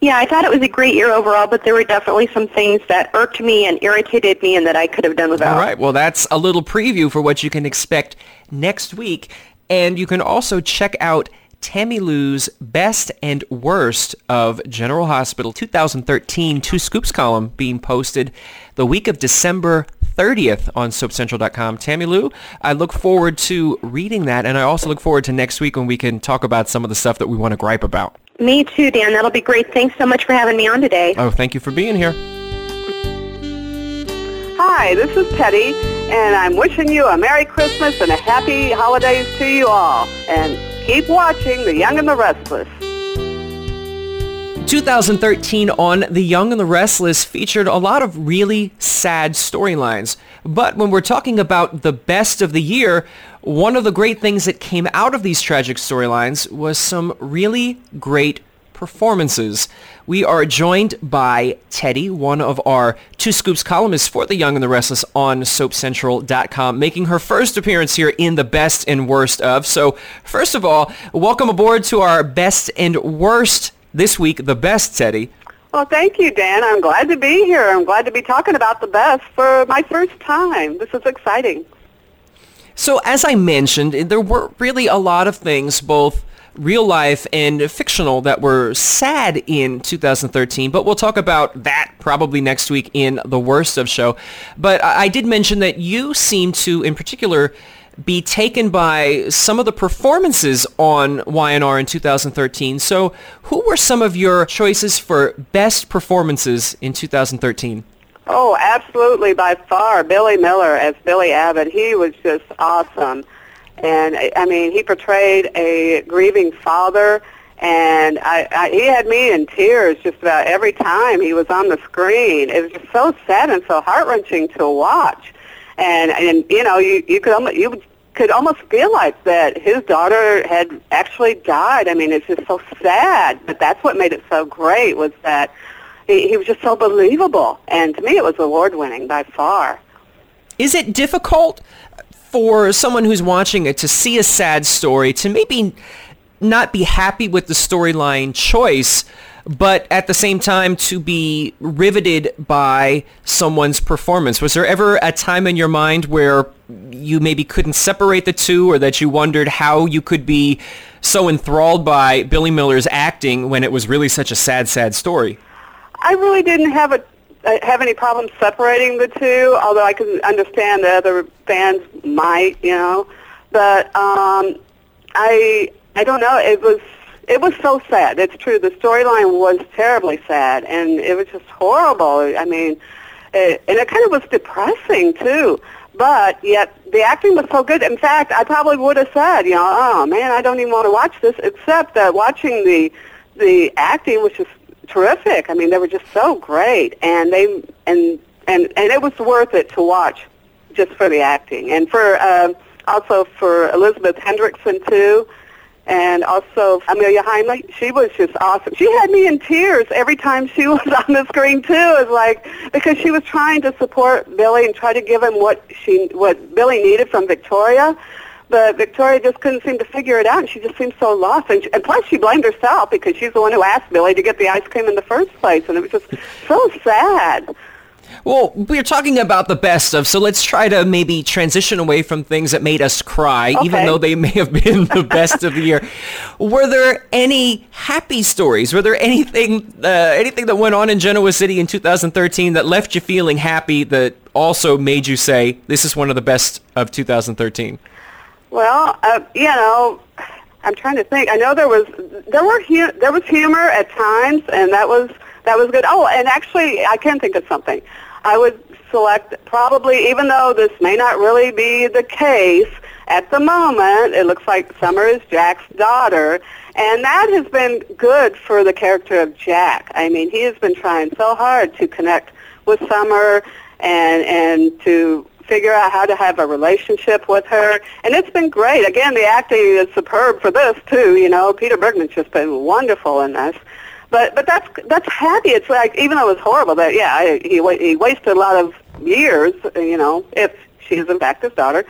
Yeah, I thought it was a great year overall, but there were definitely some things that irked me and irritated me and that I could have done without. All right. Well, that's a little preview for what you can expect next week. And you can also check out Tammy Lou's Best and Worst of General Hospital 2013 Two Scoops column being posted the week of December 30th on SoapCentral.com. Tammy Lou, I look forward to reading that, and I also look forward to next week when we can talk about some of the stuff that we want to gripe about. Me too, Dan. That'll be great. Thanks so much for having me on today. Oh, thank you for being here. Hi, this is Teddy, and I'm wishing you a Merry Christmas and a Happy Holidays to you all. And keep watching The Young and the Restless. 2013 on The Young and the Restless featured a lot of really sad storylines. But when we're talking about the best of the year, one of the great things that came out of these tragic storylines was some really great performances. We are joined by Teddy, one of our Two Scoops columnists for The Young and the Restless on SoapCentral.com, making her first appearance here in the best and worst of. So first of all, welcome aboard to our best and worst this week, the best, Teddy. Well, thank you, Dan. I'm glad to be here. I'm glad to be talking about the best for my first time. This is exciting. So as I mentioned, there were really a lot of things, both real life and fictional, that were sad in 2013, but we'll talk about that probably next week in the worst of show. But I did mention that you seem to, in particular, be taken by some of the performances on Y&R in 2013. So who were some of your choices for best performances in 2013? Oh, absolutely, by far. Billy Miller as Billy Abbott, he was just awesome. And, I mean, he portrayed a grieving father, and I, I, he had me in tears just about every time he was on the screen. It was just so sad and so heart-wrenching to watch and and you know you you could almost you could almost feel like that his daughter had actually died. I mean, it's just so sad, but that's what made it so great was that he, he was just so believable, and to me, it was award winning by far. Is it difficult for someone who's watching it to see a sad story to maybe not be happy with the storyline choice? but at the same time to be riveted by someone's performance. Was there ever a time in your mind where you maybe couldn't separate the two or that you wondered how you could be so enthralled by Billy Miller's acting when it was really such a sad, sad story? I really didn't have a have any problem separating the two, although I can understand that other fans might, you know. But um, I I don't know. It was it was so sad. It's true. The storyline was terribly sad, and it was just horrible. I mean, it, and it kind of was depressing too. But yet the acting was so good. In fact, I probably would have said, you know, oh man, I don't even want to watch this. Except that watching the the acting was just terrific. I mean, they were just so great, and they and and and it was worth it to watch just for the acting and for uh, also for Elizabeth Hendrickson too and also Amelia Heinle. She was just awesome. She had me in tears every time she was on the screen too. It was like because she was trying to support Billy and try to give him what she what Billy needed from Victoria. But Victoria just couldn't seem to figure it out, and she just seemed so lost. And, she, and plus, she blamed herself because she's the one who asked Billy to get the ice cream in the first place, and it was just so sad. Well, we're talking about the best of, so let's try to maybe transition away from things that made us cry, okay. even though they may have been the best of the year. Were there any happy stories? Were there anything uh, anything that went on in Genoa City in 2013 that left you feeling happy that also made you say, this is one of the best of 2013? Well, uh, you know, I'm trying to think. I know there was there were hu- there was humor at times, and that was that was good. Oh, and actually, I can think of something. I would select probably, even though this may not really be the case at the moment, it looks like Summer is Jack's daughter, and that has been good for the character of Jack. I mean, he has been trying so hard to connect with Summer and and to figure out how to have a relationship with her, and it's been great. Again, the acting is superb for this too. You know, Peter Bergman's just been wonderful in this. But but that's that's happy. It's like even though it was horrible that yeah he he wasted a lot of years. You know, if she is in fact his daughter,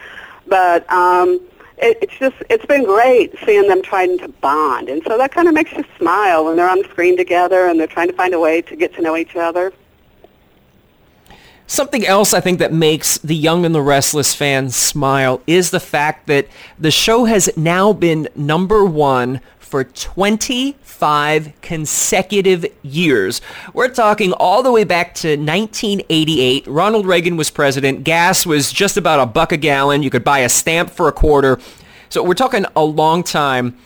but um, it, it's just it's been great seeing them trying to bond, and so that kind of makes you smile when they're on the screen together and they're trying to find a way to get to know each other. Something else I think that makes the Young and the Restless fans smile is the fact that the show has now been number one for 25 consecutive years. We're talking all the way back to 1988. Ronald Reagan was president. Gas was just about a buck a gallon. You could buy a stamp for a quarter. So we're talking a long time.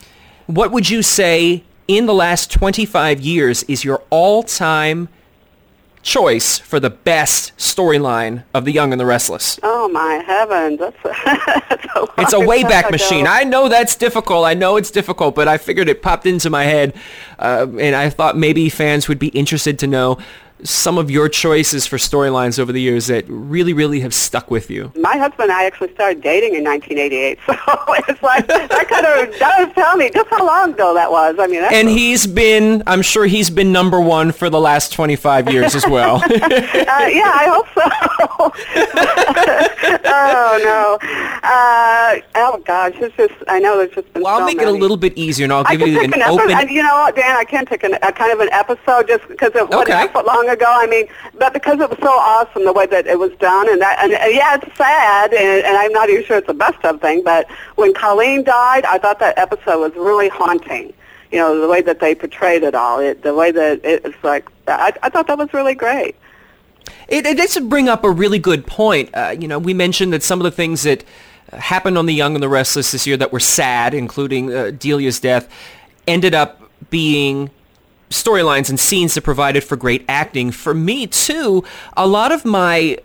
What would you say in the last 25 years is your all-time choice for the best storyline of The Young and the Restless? Oh my heavens, that's a, that's a It's a wayback machine. I know that's difficult. I know it's difficult, but I figured it popped into my head, uh, and I thought maybe fans would be interested to know some of your choices for storylines over the years that really, really have stuck with you. My husband and I actually started dating in 1988, so it's like that kind of does tell me just how long ago that was. I mean, And he's been, I'm sure he's been number one for the last 25 years as well. uh, yeah, I hope so. oh no. Uh, oh gosh, it's just I know there's just been well, I'll make it a little bit easier, and I'll give you an an episode. open. You know Dan? I can take an, a kind of an episode just because it wasn't Okay. that long ago. I mean, but because it was so awesome the way that it was done, and that, and, and yeah, it's sad, and, and I'm not even sure it's the best of thing. But when Colleen died, I thought that episode was really haunting. You know, the way that they portrayed it all, it, the way that it, it's like, I, I thought that was really great. It, it does bring up a really good point. Uh, you know, we mentioned that some of the things that happened on The Young and the Restless this year that were sad, including uh, Delia's death, ended up being storylines and scenes that provided for great acting. For me, too, a lot of my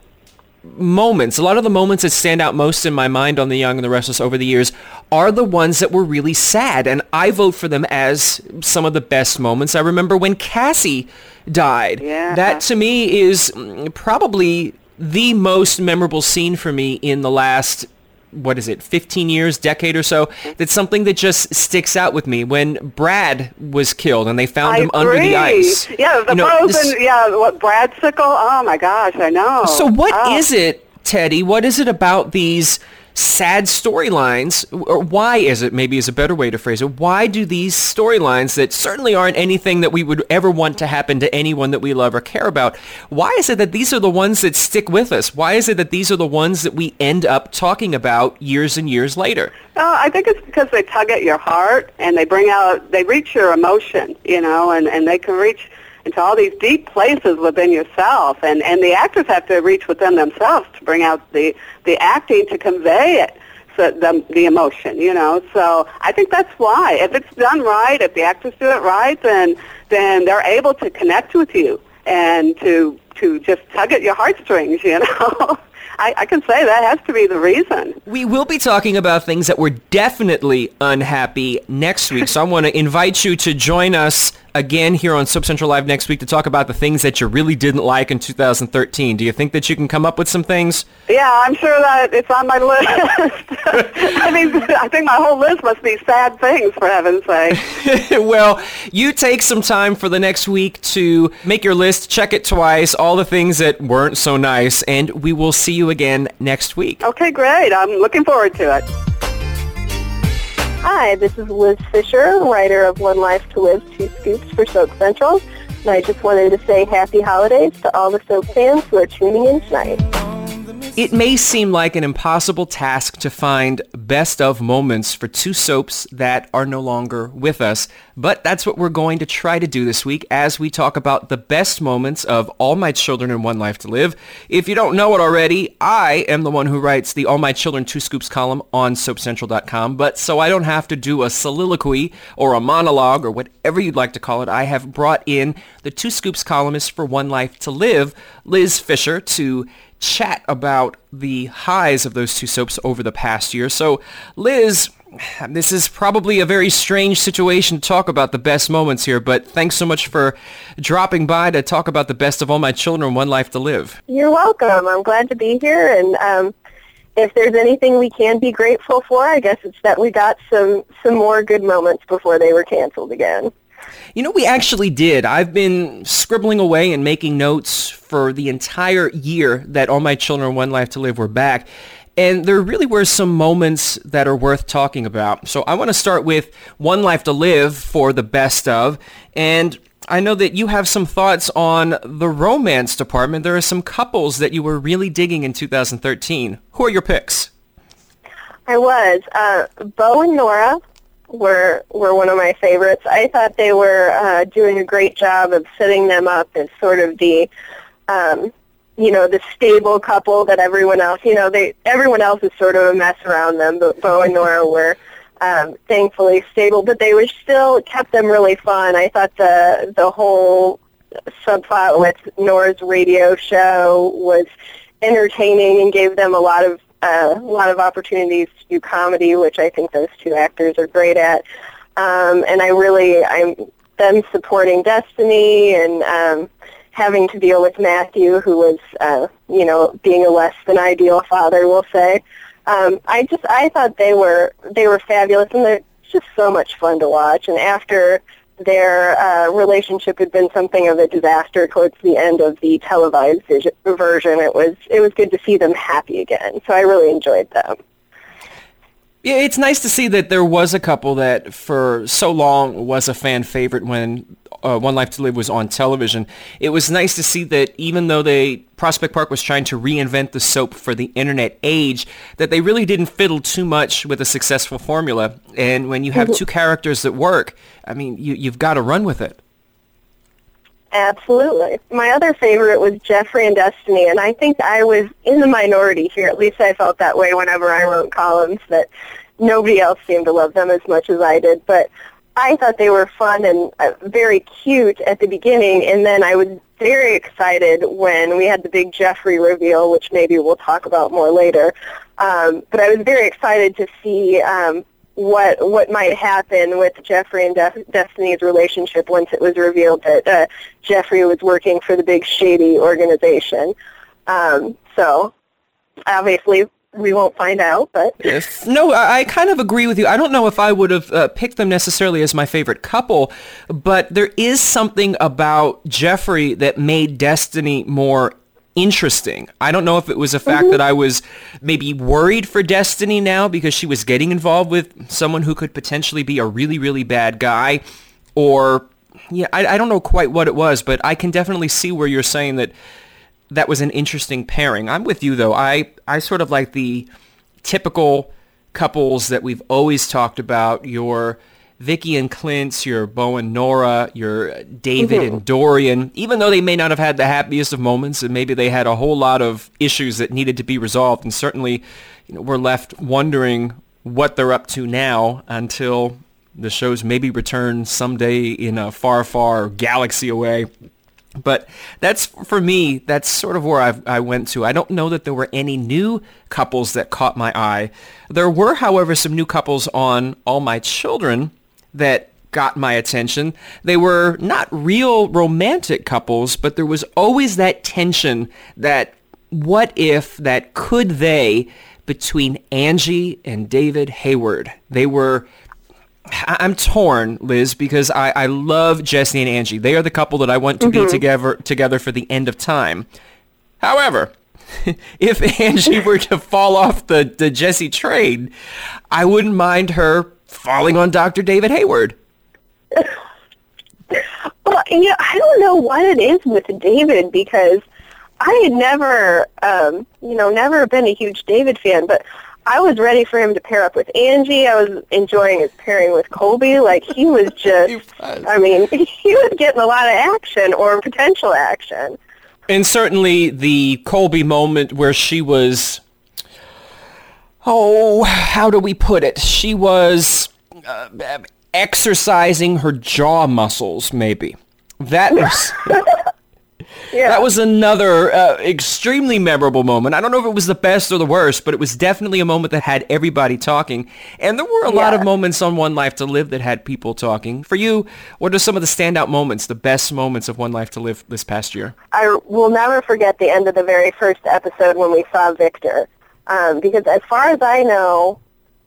moments, a lot of the moments that stand out most in my mind on The Young and the Restless over the years are the ones that were really sad. And I vote for them as some of the best moments. I remember when Cassie died. Yeah. That to me is probably the most memorable scene for me in the last what is it 15 years decade or so that's something that just sticks out with me when brad was killed and they found I him under the ice Yeah, the You know, frozen. yeah, what Brad Sickle? Oh my gosh, I know. so what oh. is oh. it, Teddy? What is it about these sad storylines, or why is it? Maybe is a better way to phrase it. Why do these storylines that certainly aren't anything that we would ever want to happen to anyone that we love or care about? Why is it that these are the ones that stick with us? Why is it that these are the ones that we end up talking about years and years later? Oh, I think it's because they tug at your heart and they bring out, they reach your emotion, you know, and, and they can reach into all these deep places within yourself. And, and the actors have to reach within themselves to bring out the, the acting to convey it, so the, the emotion, you know. So I think that's why. If it's done right, if the actors do it right, then, then they're able to connect with you and to, to just tug at your heartstrings, you know. I, I can say that has to be the reason. We will be talking about things that were definitely unhappy next week. So I want to invite you to join us again here on Soap Central Live next week to talk about the things that you really didn't like in 2013. Do you think that you can come up with some things? Yeah, I'm sure that it's on my list. I mean, I think my whole list must be sad things, for heaven's sake. well, you take some time for the next week to make your list, check it twice, all the things that weren't so nice, and we will see you again next week. Okay, great. I'm looking forward to it. Hi, this is Liz Fisher, writer of One Life to Live, Two Scoops for Soap Central. And I just wanted to say happy holidays to all the soap fans who are tuning in tonight. It may seem like an impossible task to find best of moments for two soaps that are no longer with us, but that's what we're going to try to do this week as we talk about the best moments of All My Children and One Life to Live. If you don't know it already, I am the one who writes the All My Children Two Scoops column on SoapCentral.com, but so I don't have to do a soliloquy or a monologue or whatever you'd like to call it, I have brought in the Two Scoops columnist for One Life to Live, Liz Fisher, to chat about the highs of those two soaps over the past year. So, Liz, this is probably a very strange situation to talk about the best moments here, but thanks so much for dropping by to talk about the best of all my children, One Life to Live. You're welcome. I'm glad to be here. And um, if there's anything we can be grateful for, I guess it's that we got some, some more good moments before they were canceled again. You know, we actually did. I've been scribbling away and making notes for the entire year that All My Children, One Life to Live were back. And there really were some moments that are worth talking about. So I want to start with One Life to Live for the best of. And I know that you have some thoughts on the romance department. There are some couples that you were really digging in 2013. Who are your picks? I was. Uh, Bo and Nora were were one of my favorites. I thought they were uh, doing a great job of setting them up as sort of the, um, you know, the stable couple that everyone else, you know, they everyone else is sort of a mess around them, but Bo and Nora were um, thankfully stable, but they were still kept them really fun. I thought the the whole subplot with Nora's radio show was entertaining and gave them a lot of uh, a lot of opportunities to do comedy, which I think those two actors are great at. Um, and I really, I'm them supporting Destiny and um, having to deal with Matthew, who was, uh, you know, being a less than ideal father, we'll say. Um, I just, I thought they were, they were fabulous, and they're just so much fun to watch. And after their uh, relationship had been something of a disaster towards the end of the televised vision, version, it was, it was good to see them happy again. So I really enjoyed them. Yeah, it's nice to see that there was a couple that for so long was a fan favorite when uh, One Life to Live was on television. It was nice to see that even though they Prospect Park was trying to reinvent the soap for the internet age, that they really didn't fiddle too much with a successful formula. And when you have two characters that work, I mean, you, you've got to run with it. Absolutely. My other favorite was Jeffrey and Destiny, and I think I was in the minority here. At least I felt that way whenever I wrote columns that nobody else seemed to love them as much as I did. But I thought they were fun and uh, very cute at the beginning, and then I was very excited when we had the big Jeffrey reveal, which maybe we'll talk about more later. Um, but I was very excited to see um, what what might happen with Jeffrey and De- Destiny's relationship once it was revealed that uh, Jeffrey was working for the big shady organization. Um, so obviously we won't find out, but if, no, I, I, kind of agree with you. I don't know if I would have uh, picked them necessarily as my favorite couple, but there is something about Jeffrey that made Destiny more interesting. I don't know if it was a fact mm-hmm. that I was maybe worried for Destiny now because she was getting involved with someone who could potentially be a really, really bad guy, or yeah, I, I don't know quite what it was, but I can definitely see where you're saying that that was an interesting pairing. I'm with you though. I I sort of like the typical couples that we've always talked about. Your Viki and Clint, your Bo and Nora, your David mm-hmm. and Dorian, even though they may not have had the happiest of moments and maybe they had a whole lot of issues that needed to be resolved and certainly you know, we're left wondering what they're up to now until the shows maybe return someday in a far, far galaxy away. But that's for me. That's sort of where I've, I went to. I don't know that there were any new couples that caught my eye. There were, however, some new couples on All My Children that got my attention. They were not real romantic couples, but there was always that tension that what if that could they between Angie and David Hayward. They were I'm torn, Liz, because I, I love Jesse and Angie. They are the couple that I want to mm-hmm. be together together for the end of time. However, if Angie were to fall off the, the Jesse train, I wouldn't mind her falling on Dr. David Hayward. Well, yeah, I don't know what it is with David because I had never, um, you know, never been a huge David fan, but I was ready for him to pair up with Angie. I was enjoying his pairing with Colby. Like he was just, he was. I mean, he was getting a lot of action or potential action. And certainly the Colby moment where she was, oh, how do we put it? She was uh, exercising her jaw muscles, maybe. That was yeah. that was another uh, extremely memorable moment. I don't know if it was the best or the worst, but it was definitely a moment that had everybody talking. And there were a yeah. lot of moments on One Life to Live that had people talking. For you, what are some of the standout moments, the best moments of One Life to Live this past year? I will never forget the end of the very first episode when we saw Victor. Um, because as far as I know,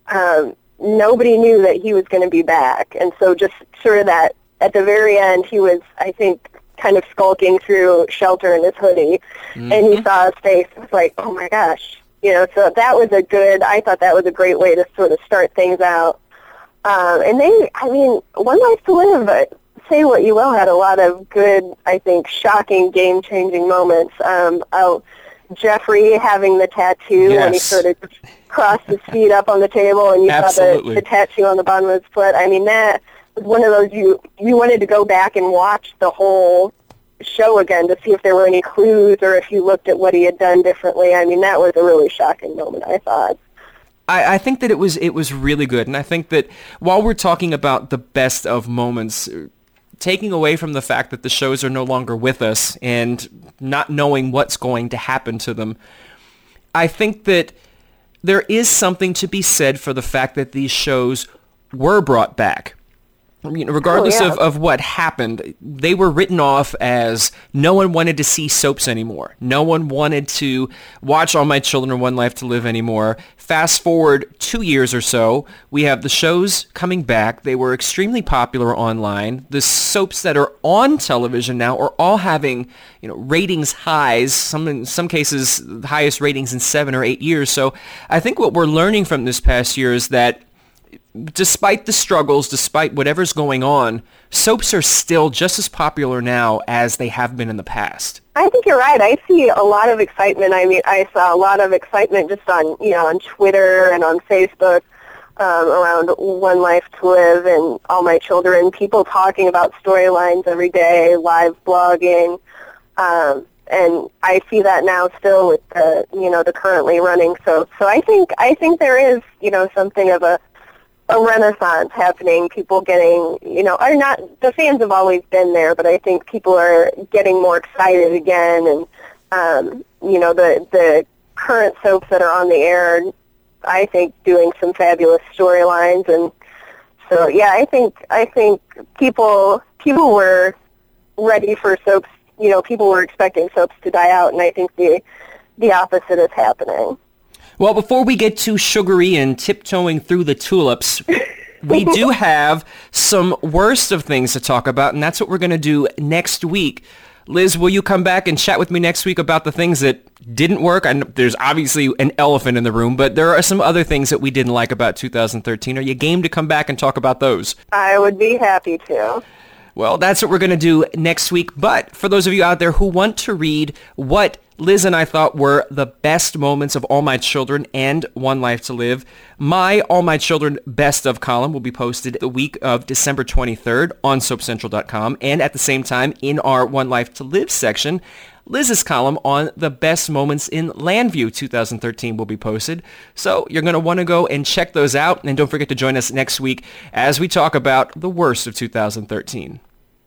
um, nobody knew that he was going to be back. And so just sort of that, at the very end, he was, I think, kind of skulking through shelter in his hoodie, mm-hmm. and he mm-hmm. saw his face. It was like, oh my gosh, you know. So that was a good. I thought that was a great way to sort of start things out. Um, and they, I mean, One Life to Live. But say what you will, had a lot of good, I think, shocking, game-changing moments. Um, oh, Jeffrey having the tattoo yes. when he sort of crossed his feet up on the table, and you Absolutely. saw the, the tattoo on the bottom of his foot. I mean, that was one of those you you wanted to go back and watch the whole show again to see if there were any clues or if you looked at what he had done differently. I mean, that was a really shocking moment, I thought. I, I think that it was it was really good, and I think that while we're talking about the best of moments, taking away from the fact that the shows are no longer with us and not knowing what's going to happen to them, I think that there is something to be said for the fact that these shows were brought back. I mean, regardless Oh, yeah. of, of what happened, they were written off as no one wanted to see soaps anymore. No one wanted to watch All My Children One Life to Live anymore. Fast forward two years or so, we have the shows coming back. They were extremely popular online. The soaps that are on television now are all having, you know, ratings highs. Some in some cases, the highest ratings in seven or eight years. So I think what we're learning from this past year is that despite the struggles, despite whatever's going on, soaps are still just as popular now as they have been in the past. I think you're right. I see a lot of excitement. I mean, I saw a lot of excitement just on, you know, on Twitter and on Facebook um, around One Life to Live and All My Children. People talking about storylines every day, live blogging, um, and I see that now still with the, you know, the currently running soaps. So I think I think there is, you know, something of a a renaissance happening. People getting, you know, are not the fans have always been there, but I think people are getting more excited again, and um, you know, the the current soaps that are on the air, I think, doing some fabulous storylines, and so yeah, I think I think people people were ready for soaps. You know, people were expecting soaps to die out, and I think the the opposite is happening. Well, before we get too sugary and tiptoeing through the tulips, we do have some worst of things to talk about, and that's what we're going to do next week. Liz, will you come back and chat with me next week about the things that didn't work? I know there's obviously an elephant in the room, but there are some other things that we didn't like about 2013. Are you game to come back and talk about those? I would be happy to. Well, that's what we're going to do next week. But for those of you out there who want to read what Liz and I thought were the best moments of All My Children and One Life to Live, my All My Children Best of column will be posted the week of December 23rd on SoapCentral.com and at the same time in our One Life to Live section. Liz's column on the best moments in Llanview 2013 will be posted. So you're going to want to go and check those out. And don't forget to join us next week as we talk about the worst of 2013.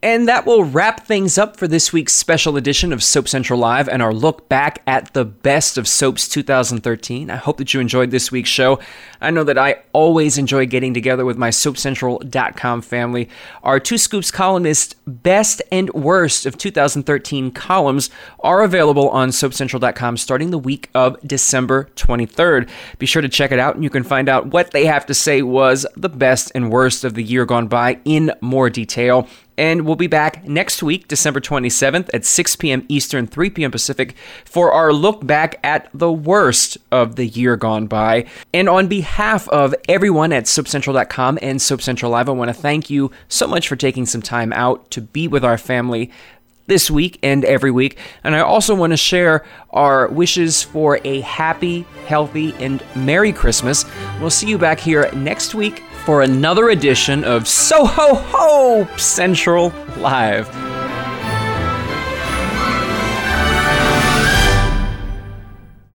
And that will wrap things up for this week's special edition of Soap Central Live and our look back at the best of Soaps 2013. I hope that you enjoyed this week's show. I know that I always enjoy getting together with my SoapCentral.com family. Our Two Scoops columnist best and worst of 2013 columns are available on SoapCentral.com starting the week of December 23rd. Be sure to check it out and you can find out what they have to say was the best and worst of the year gone by in more detail. And we'll be back next week, December 27th at 6 p.m. Eastern, 3 p.m. Pacific, for our look back at the worst of the year gone by. And on behalf of everyone at SoapCentral.com and SoapCentral Live, I want to thank you so much for taking some time out to be with our family this week and every week. And I also want to share our wishes for a happy, healthy, and Merry Christmas. We'll see you back here next week for another edition of Soho Hope Central Live.